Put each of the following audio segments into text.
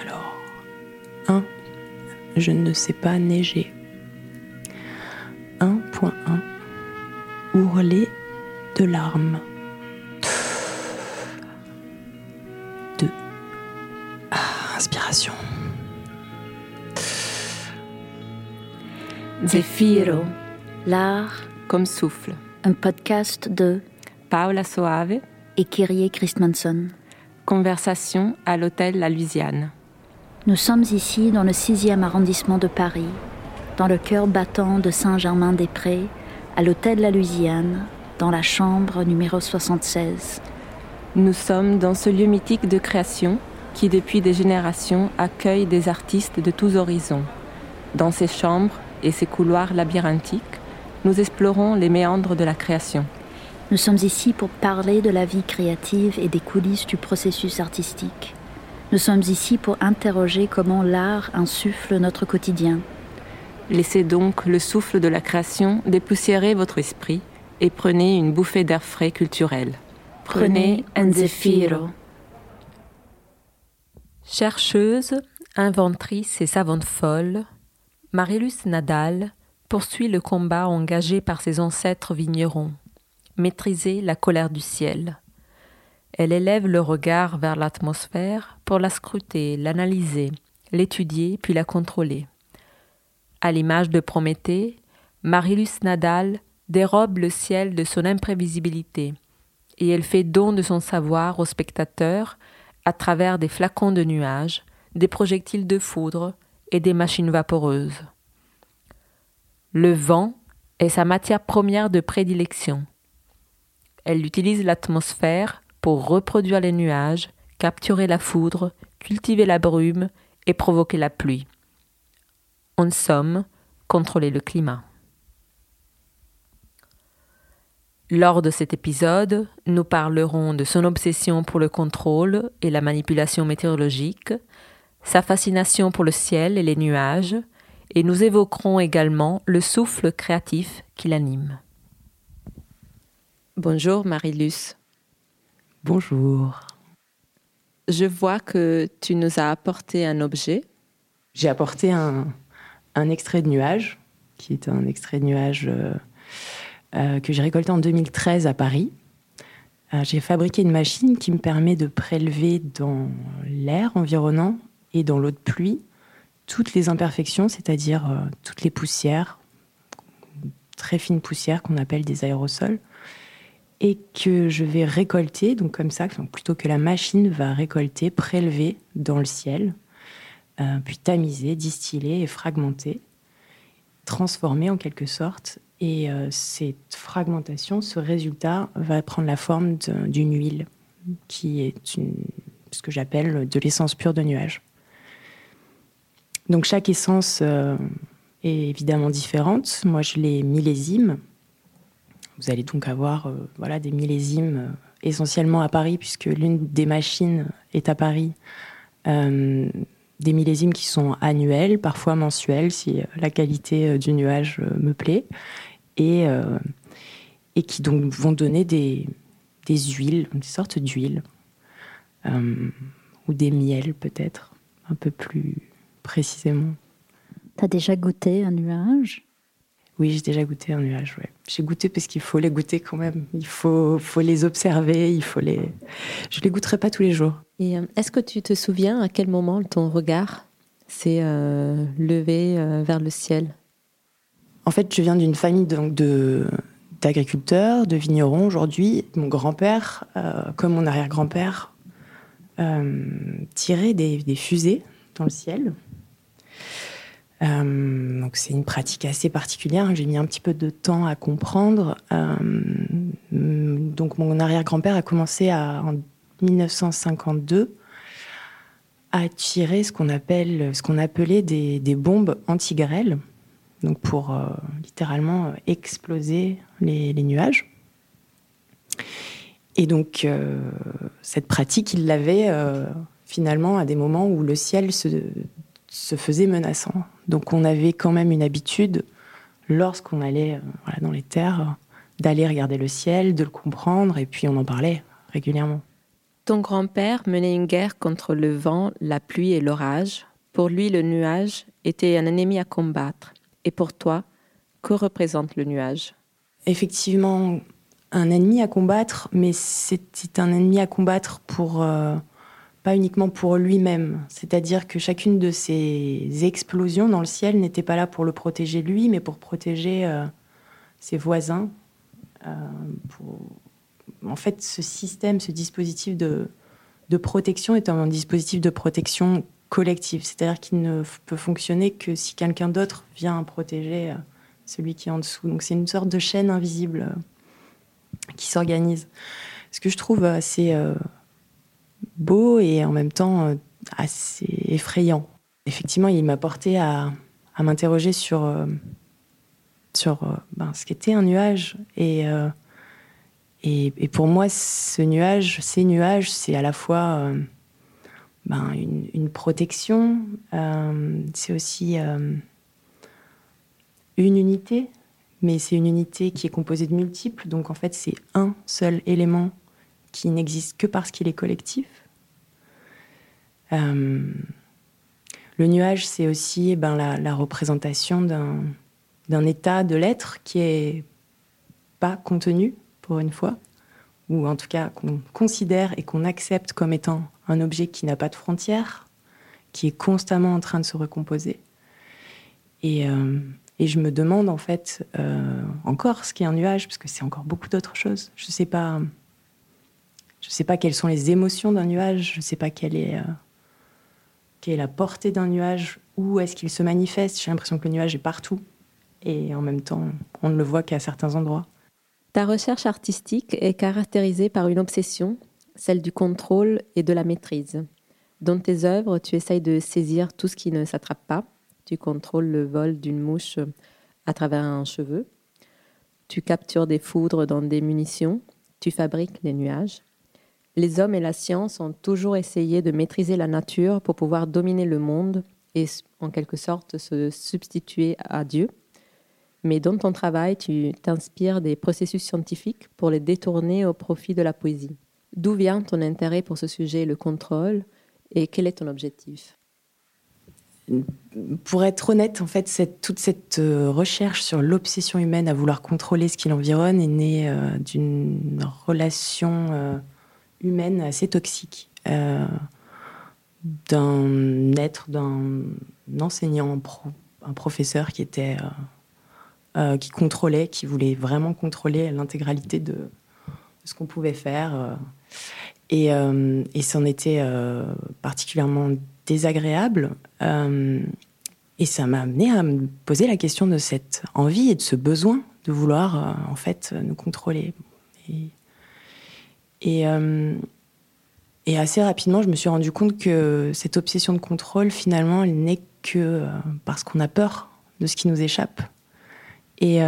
Alors, 1. Je ne sais pas neiger. 1.1 Ourler de larmes. 2. Ah, inspiration. Zefiro, l'art comme souffle. Un podcast de Paola Soave et Kyrie Christmanson. Conversation à l'hôtel La Louisiane. Nous sommes ici dans le 6e arrondissement de Paris, dans le cœur battant de Saint-Germain-des-Prés, à l'hôtel La Louisiane, dans la chambre numéro 76. Nous sommes dans ce lieu mythique de création qui, depuis des générations, accueille des artistes de tous horizons. Dans ces chambres et ces couloirs labyrinthiques, nous explorons les méandres de la création. Nous sommes ici pour parler de la vie créative et des coulisses du processus artistique. Nous sommes ici pour interroger comment l'art insuffle notre quotidien. Laissez donc le souffle de la création dépoussiérer votre esprit et prenez une bouffée d'air frais culturel. Prenez un zéphiro. Chercheuse, inventrice et savante folle, Marilus Nadal poursuit le combat engagé par ses ancêtres vignerons, maîtriser la colère du ciel. Elle élève le regard vers l'atmosphère pour la scruter, l'analyser, l'étudier puis la contrôler. À l'image de Prométhée, Marilus Nadal dérobe le ciel de son imprévisibilité et elle fait don de son savoir aux spectateurs à travers des flacons de nuages, des projectiles de foudre et des machines vaporeuses. Le vent est sa matière première de prédilection. Elle utilise l'atmosphère pour reproduire les nuages, capturer la foudre, cultiver la brume et provoquer la pluie. En somme, contrôler le climat. Lors de cet épisode, nous parlerons de son obsession pour le contrôle et la manipulation météorologique, sa fascination pour le ciel et les nuages, et nous évoquerons également le souffle créatif qui l'anime. Bonjour Marilus. Bonjour. Je vois que tu nous as apporté un objet. J'ai apporté un, extrait de nuage, qui est un extrait de nuage euh, euh, que j'ai récolté en 2013 à Paris. Euh, j'ai fabriqué une machine qui me permet de prélever dans l'air environnant et dans l'eau de pluie toutes les imperfections, c'est-à-dire toutes les poussières, très fines poussières qu'on appelle des aérosols, et que je vais récolter, donc comme ça, plutôt que la machine va récolter, prélever dans le ciel, euh, puis tamiser, distiller et fragmenter, transformer en quelque sorte. Et euh, cette fragmentation, ce résultat va prendre la forme d'une huile, qui est ce que j'appelle de l'essence pure de nuage. Donc chaque essence euh, est évidemment différente. Moi, je les millésime. Vous allez donc avoir euh, voilà, des millésimes euh, essentiellement à Paris, puisque l'une des machines est à Paris. des millésimes qui sont annuels, parfois mensuels, si la qualité du nuage me plaît, et, et qui donc vont donner des, des huiles, des sortes d'huiles, ou des miels peut-être, un peu plus précisément. T'as déjà goûté un nuage? Oui, j'ai déjà goûté un nuage, ouais. J'ai goûté parce qu'il faut les goûter quand même. Il faut, faut les observer, il faut les... Je les goûterai pas tous les jours. Et euh, est-ce que tu te souviens à quel moment ton regard s'est euh, levé euh, vers le ciel? En fait, je viens d'une famille donc, de d'agriculteurs, de vignerons aujourd'hui. Mon grand-père, comme mon arrière-grand-père, tirait des, des fusées dans le ciel. Euh, donc c'est une pratique assez particulière. J'ai mis un petit peu de temps à comprendre. Euh, donc mon arrière-grand-père a commencé à, en 1952 à tirer ce qu'on appelle, ce qu'on appelait des, bombes anti-grêle, donc pour euh, littéralement exploser les, les, nuages. Et donc cette pratique, il l'avait finalement à des moments où le ciel se se faisait menaçant. Donc on avait quand même une habitude, lorsqu'on allait euh, dans les terres, d'aller regarder le ciel, de le comprendre, et puis on en parlait régulièrement. Ton grand-père menait une guerre contre le vent, la pluie et l'orage. Pour lui, le nuage était un ennemi à combattre. Et pour toi, que représente le nuage? Effectivement, un ennemi à combattre, mais c'est un ennemi à combattre pour euh, pas uniquement pour lui-même. C'est-à-dire que chacune de ces explosions dans le ciel n'était pas là pour le protéger lui, mais pour protéger euh, ses voisins. Euh, en fait, ce système, ce dispositif de, de protection est un dispositif de protection collective. C'est-à-dire qu'il ne peut fonctionner que si quelqu'un d'autre vient protéger celui qui est en dessous. Donc c'est une sorte de chaîne invisible qui s'organise. Ce que je trouve assez euh, beau et en même temps euh, assez effrayant. Effectivement, il m'a porté à, m'interroger sur, euh, sur ben, ce qu'était un nuage. Et, et, pour moi, ce nuage, ces nuages, c'est à la fois ben, une, protection, c'est aussi une unité, mais c'est une unité qui est composée de multiples, donc en fait c'est un seul élément qui n'existe que parce qu'il est collectif. Euh, le nuage, c'est aussi eh ben, la, représentation d'un état de l'être qui est pas contenu, pour une fois, ou en tout cas qu'on considère et qu'on accepte comme étant un objet qui n'a pas de frontières, qui est constamment en train de se recomposer. Et, euh, et je me demande en fait euh, encore ce qu'est un nuage, parce que c'est encore beaucoup d'autres choses. Je ne sais pas, sais pas quelles sont les émotions d'un nuage. Je ne sais pas quelle est, quelle est la portée d'un nuage. Où est-ce qu'il se manifeste J'ai l'impression que le nuage est partout, et en même temps, on ne le voit qu'à certains endroits. Ta recherche artistique est caractérisée par une obsession, celle du contrôle et de la maîtrise. Dans tes œuvres, tu essayes de saisir tout ce qui ne s'attrape pas tu contrôles le vol d'une mouche à travers un cheveu. Tu captures des foudres dans des munitions. Tu fabriques des nuages. Les hommes et la science ont toujours essayé de maîtriser la nature pour pouvoir dominer le monde et en quelque sorte se substituer à Dieu. Mais dans ton travail, tu t'inspires des processus scientifiques pour les détourner au profit de la poésie. D'où vient ton intérêt pour ce sujet, le contrôle, et quel est ton objectif? Pour être honnête, en fait, toute cette euh, recherche sur l'obsession humaine à vouloir contrôler ce qui l'environne est née euh, d'une relation euh, humaine assez toxique, d'un être, d'un enseignant, un professeur qui était, qui contrôlait, qui voulait vraiment contrôler l'intégralité de, ce qu'on pouvait faire, et, et c'en était particulièrement désagréable. Euh, et ça m'a amené à me poser la question de cette envie et de ce besoin de vouloir, euh, en fait, nous contrôler. Et, euh, et, assez rapidement, je me suis rendu compte que cette obsession de contrôle, finalement, elle n'est que parce qu'on a peur de ce qui nous échappe. Et,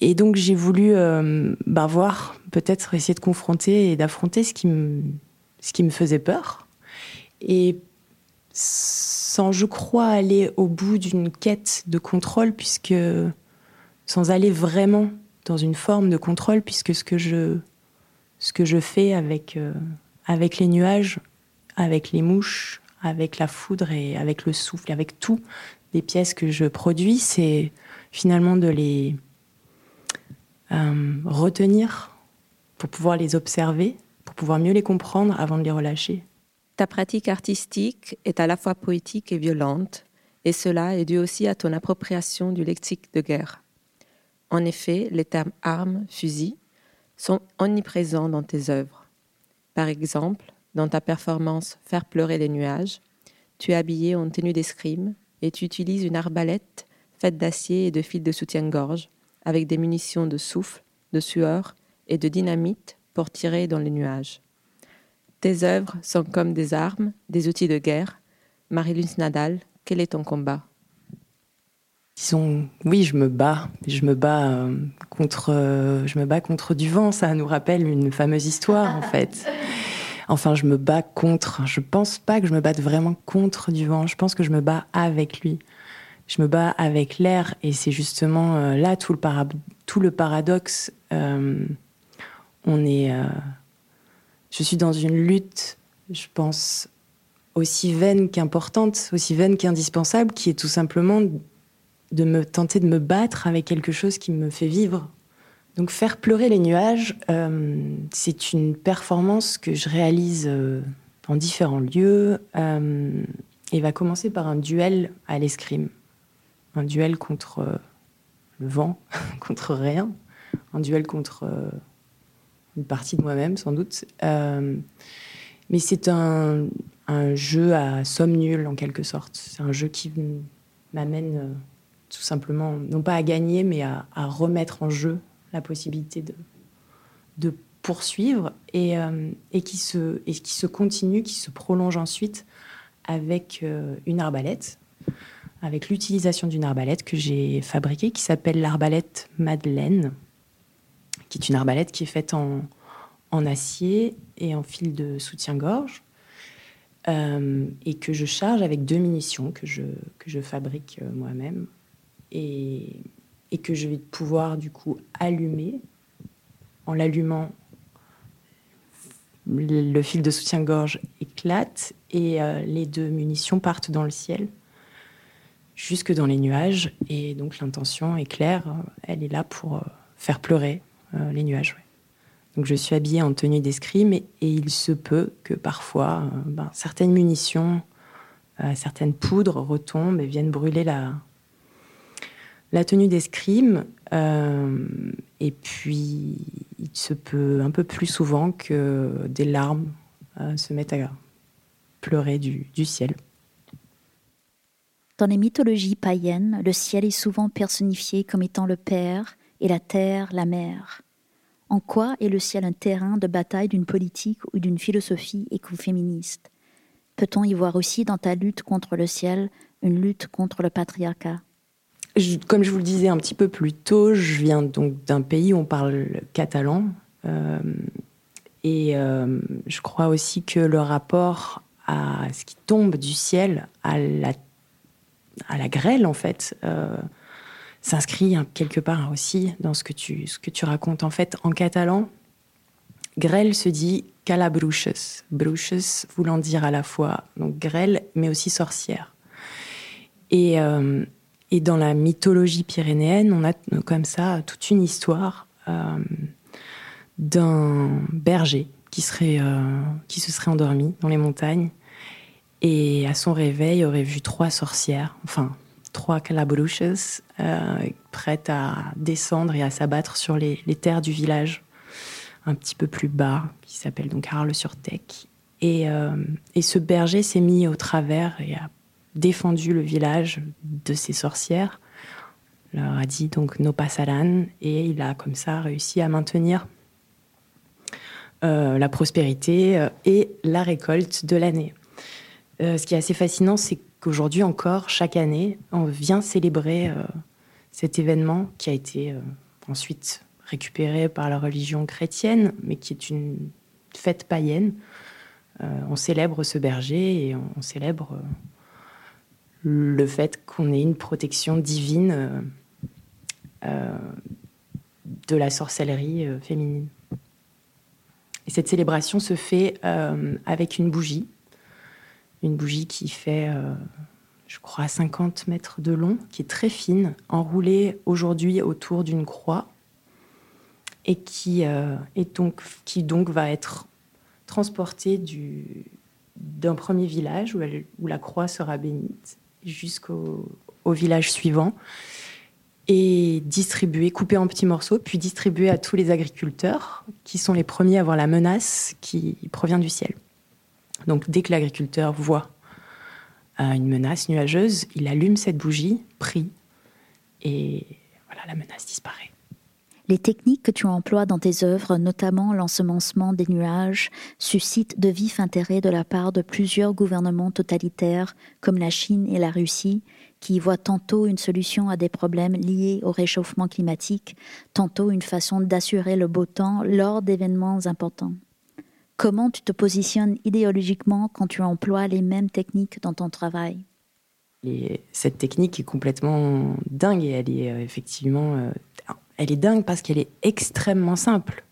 et donc, j'ai voulu bah, voir, peut-être essayer de confronter et d'affronter ce ce qui me faisait peur. Et sans, je crois, aller au bout d'une quête de contrôle, puisque sans aller vraiment dans une forme de contrôle, puisque ce que je, ce que je fais avec, euh, avec les nuages, avec les mouches, avec la foudre et avec le souffle, avec tout les pièces que je produis, c'est finalement de les euh, retenir pour pouvoir les observer pour pouvoir mieux les comprendre avant de les relâcher. Ta pratique artistique est à la fois poétique et violente, et cela est dû aussi à ton appropriation du lexique de guerre. En effet, les termes armes, fusil sont omniprésents dans tes œuvres. Par exemple, dans ta performance Faire pleurer les nuages, tu es habillé en tenue d'escrime et tu utilises une arbalète faite d'acier et de fils de soutien-gorge, avec des munitions de souffle, de sueur et de dynamite pour tirer dans les nuages. Tes œuvres sont comme des armes, des outils de guerre. Marie-Luce Nadal, quel est ton combat? Disons, oui, je me bats. Je me bats euh, contre, euh, je me bats contre du vent. Ça nous rappelle une fameuse histoire, en fait. Enfin, je me bats contre. Je pense pas que je me batte vraiment contre du vent. Je pense que je me bats avec lui. Je me bats avec l'air, et c'est justement euh, là tout le, tout le paradoxe on est, je suis dans une lutte, je pense, aussi vaine qu'importante, aussi vaine qu'indispensable, qui est tout simplement de me tenter de me battre avec quelque chose qui me fait vivre. Donc faire pleurer les nuages, euh, c'est une performance que je réalise euh, en différents lieux euh, et va commencer par un duel à l'escrime. Un duel contre le vent, contre rien, un duel contre une partie de moi-même sans doute. mais c'est un, un, jeu à somme nulle en quelque sorte. C'est un jeu qui m'amène tout simplement, non pas à gagner, mais à, remettre en jeu la possibilité de, de poursuivre et, euh, et, qui se, et qui se continue, qui se prolonge ensuite avec euh, une arbalète, avec l'utilisation d'une arbalète que j'ai fabriquée qui s'appelle l'arbalète Madeleine, qui est une arbalète qui est faite en, en acier et en fil de soutien-gorge. Euh, et que je charge avec deux munitions que je, que je fabrique moi-même et, que je vais pouvoir du coup allumer. En l'allumant, le fil de soutien-gorge éclate et euh, les deux munitions partent dans le ciel, jusque dans les nuages. Et donc l'intention est claire, elle est là pour euh, faire pleurer euh, les nuages. Donc je suis habillée en tenue d'escrime et, il se peut que parfois ben, certaines munitions, certaines poudres retombent et viennent brûler la, la tenue d'escrime. Euh, et puis, il se peut un peu plus souvent que des larmes euh, se mettent à pleurer du, du ciel. Dans les mythologies païennes, le ciel est souvent personnifié comme étant le Père et la terre la mère. En quoi est le ciel un terrain de bataille d'une politique ou d'une philosophie écoféministe? Peut-on y voir aussi dans ta lutte contre le ciel une lutte contre le patriarcat? Comme je vous le disais un petit peu plus tôt, je viens donc d'un pays où on parle catalan. Euh, et euh, je crois aussi que le rapport à ce qui tombe du ciel, à la, grêle en fait, euh, s'inscrit quelque part aussi dans ce que, tu, ce que tu racontes. En fait, en catalan, grêle se dit calabruches, bruches voulant dire à la fois donc grêle, mais aussi sorcière. Et, et dans la mythologie pyrénéenne, on a comme ça toute une histoire euh, d'un berger qui, serait, euh, qui se serait endormi dans les montagnes et à son réveil aurait vu trois sorcières, enfin trois calabruches, euh, prêtes à descendre et à s'abattre sur les, terres du village un petit peu plus bas, qui s'appelle donc Arles-sur-Tech. Et, et, ce berger s'est mis au travers et a défendu le village de ces sorcières, leur a dit donc no pasaran, et il a comme ça réussi à maintenir euh, la prospérité euh, et la récolte de l'année. Euh, ce qui est assez fascinant, c'est qu'aujourd'hui encore, chaque année, on vient célébrer cet événement qui a été ensuite récupéré par la religion chrétienne, mais qui est une fête païenne. on célèbre ce berger et on célèbre le fait qu'on ait une protection divine euh, euh, de la sorcellerie euh, féminine. Et cette célébration se fait avec une bougie, une bougie qui fait, je crois, 50 mètres de long, qui est très fine, enroulée aujourd'hui autour d'une croix, et qui, est donc, qui donc va être transportée d'un premier village où, où la croix sera bénite jusqu'au village suivant et distribuer, couper en petits morceaux, puis distribuer à tous les agriculteurs qui sont les premiers à voir la menace qui provient du ciel. Donc dès que l'agriculteur voit euh, une menace nuageuse, il allume cette bougie, prie, et voilà, la menace disparaît. Les techniques que tu emploies dans tes œuvres, notamment l'ensemencement des nuages, suscitent de vifs intérêts de la part de plusieurs gouvernements totalitaires comme la Chine et la Russie, qui y voient tantôt une solution à des problèmes liés au réchauffement climatique, tantôt une façon d'assurer le beau temps lors d'événements importants. Comment tu te positionnes idéologiquement quand tu emploies les mêmes techniques dans ton travail? Cette technique est complètement dingue et elle est euh, effectivement euh, elle est dingue parce qu'elle est extrêmement simple.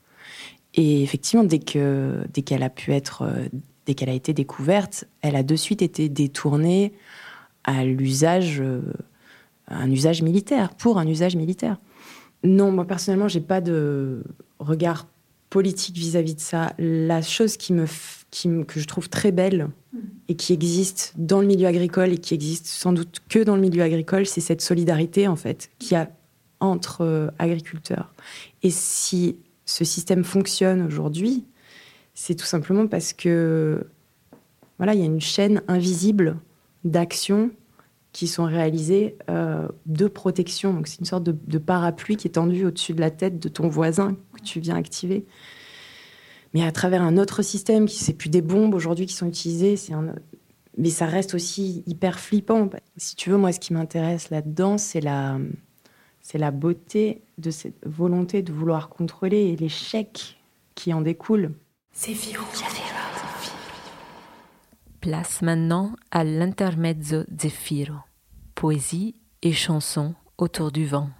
Et effectivement, dès que dès qu'elle a pu être, euh, dès qu'elle a été découverte, elle a de suite été détournée à l'usage, euh, un usage militaire, pour un usage militaire. Non, moi personnellement, j'ai pas de regard politique vis-à-vis de ça. La chose qui me, qui que je trouve très belle et qui existe dans le milieu agricole et qui existe sans doute que dans le milieu agricole, c'est cette solidarité en fait qu'il y a entre euh, agriculteurs. Et si ce système fonctionne aujourd'hui, c'est tout simplement parce que voilà, il y a une chaîne invisible d'actions qui sont réalisées euh, de protection. Donc c'est une sorte de, parapluie qui est tendu au-dessus de la tête de ton voisin que tu viens activer. Mais à travers un autre système, qui c'est plus des bombes aujourd'hui qui sont utilisées, mais ça reste aussi hyper flippant. Si tu veux, moi, ce qui m'intéresse là-dedans, c'est la, c'est la beauté de cette volonté de vouloir contrôler et l'échec qui en découle. C'est Place maintenant à l'intermezzo Zefiro, poésie et chansons autour du vent.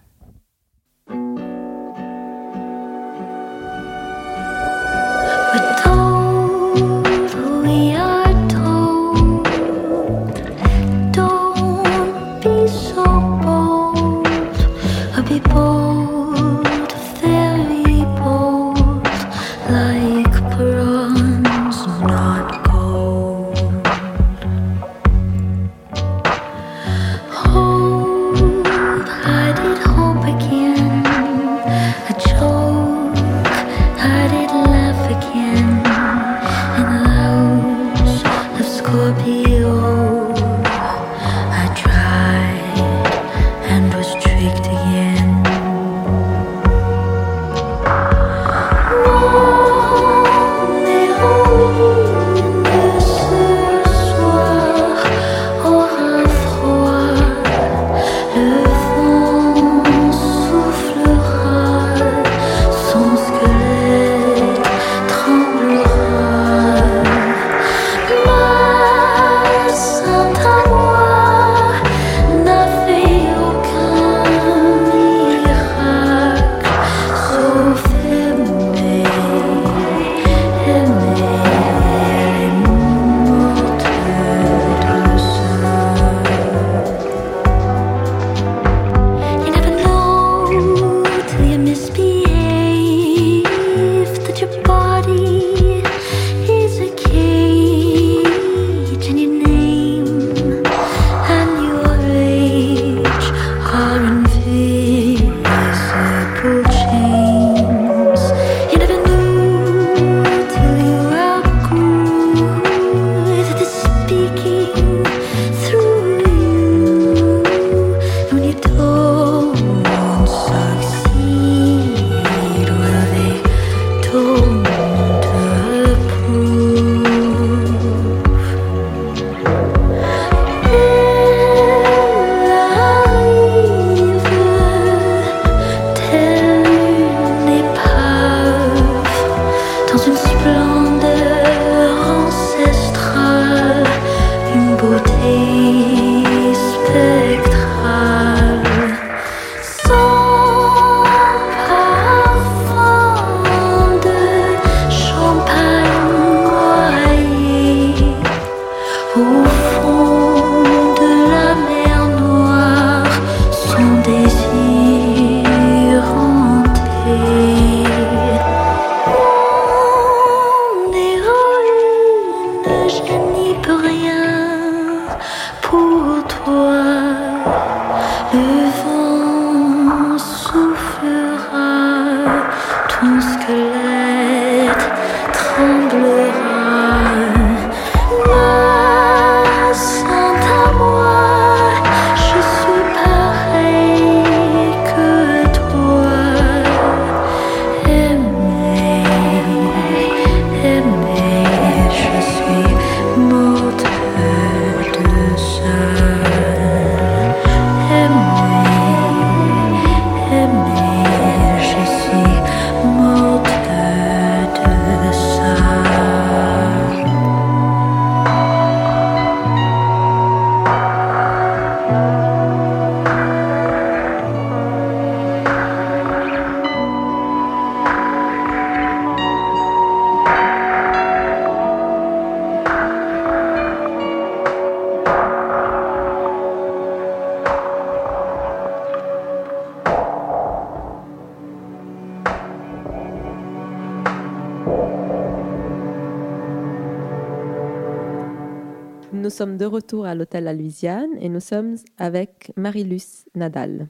Sommes de retour à l'hôtel La Louisiane et nous sommes avec Marilus Nadal.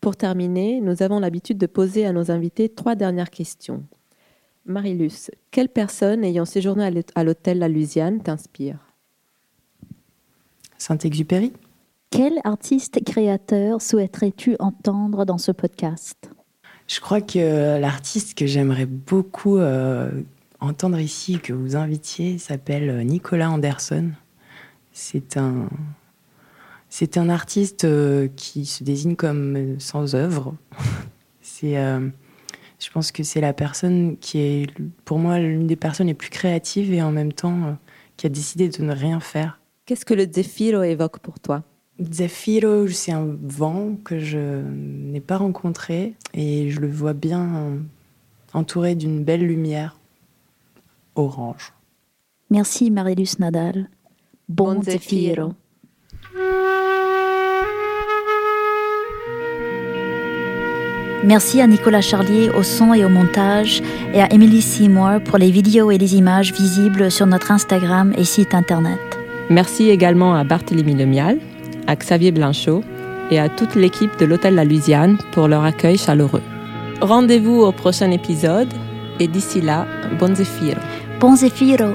Pour terminer, nous avons l'habitude de poser à nos invités trois dernières questions. Marilus, quelle personne ayant séjourné à l'hôtel La Louisiane t'inspire? Saint-Exupéry. Quel artiste créateur souhaiterais-tu entendre dans ce podcast? Je crois que l'artiste que j'aimerais beaucoup euh, entendre ici, que vous invitiez, s'appelle Nicolas Anderson. C'est un, c'est un artiste euh, qui se désigne comme sans œuvre. c'est, euh, je pense que c'est la personne qui est, pour moi, l'une des personnes les plus créatives et en même temps qui a décidé de ne rien faire. Qu'est-ce que le Zefiro évoque pour toi? Zefiro, c'est un vent que je n'ai pas rencontré et je le vois bien entouré d'une belle lumière orange. Merci Marilus Nadal. Bon, Zefiro. Merci à Nicolas Charlier au son et au montage et à Emily Seymour pour les vidéos et les images visibles sur notre Instagram et site internet. Merci également à Barthélemy Lemial à Xavier Blanchot et à toute l'équipe de l'Hôtel La Louisiane pour leur accueil chaleureux. Rendez-vous au prochain épisode et d'ici là, bon zéphiro. Bon zéphiro.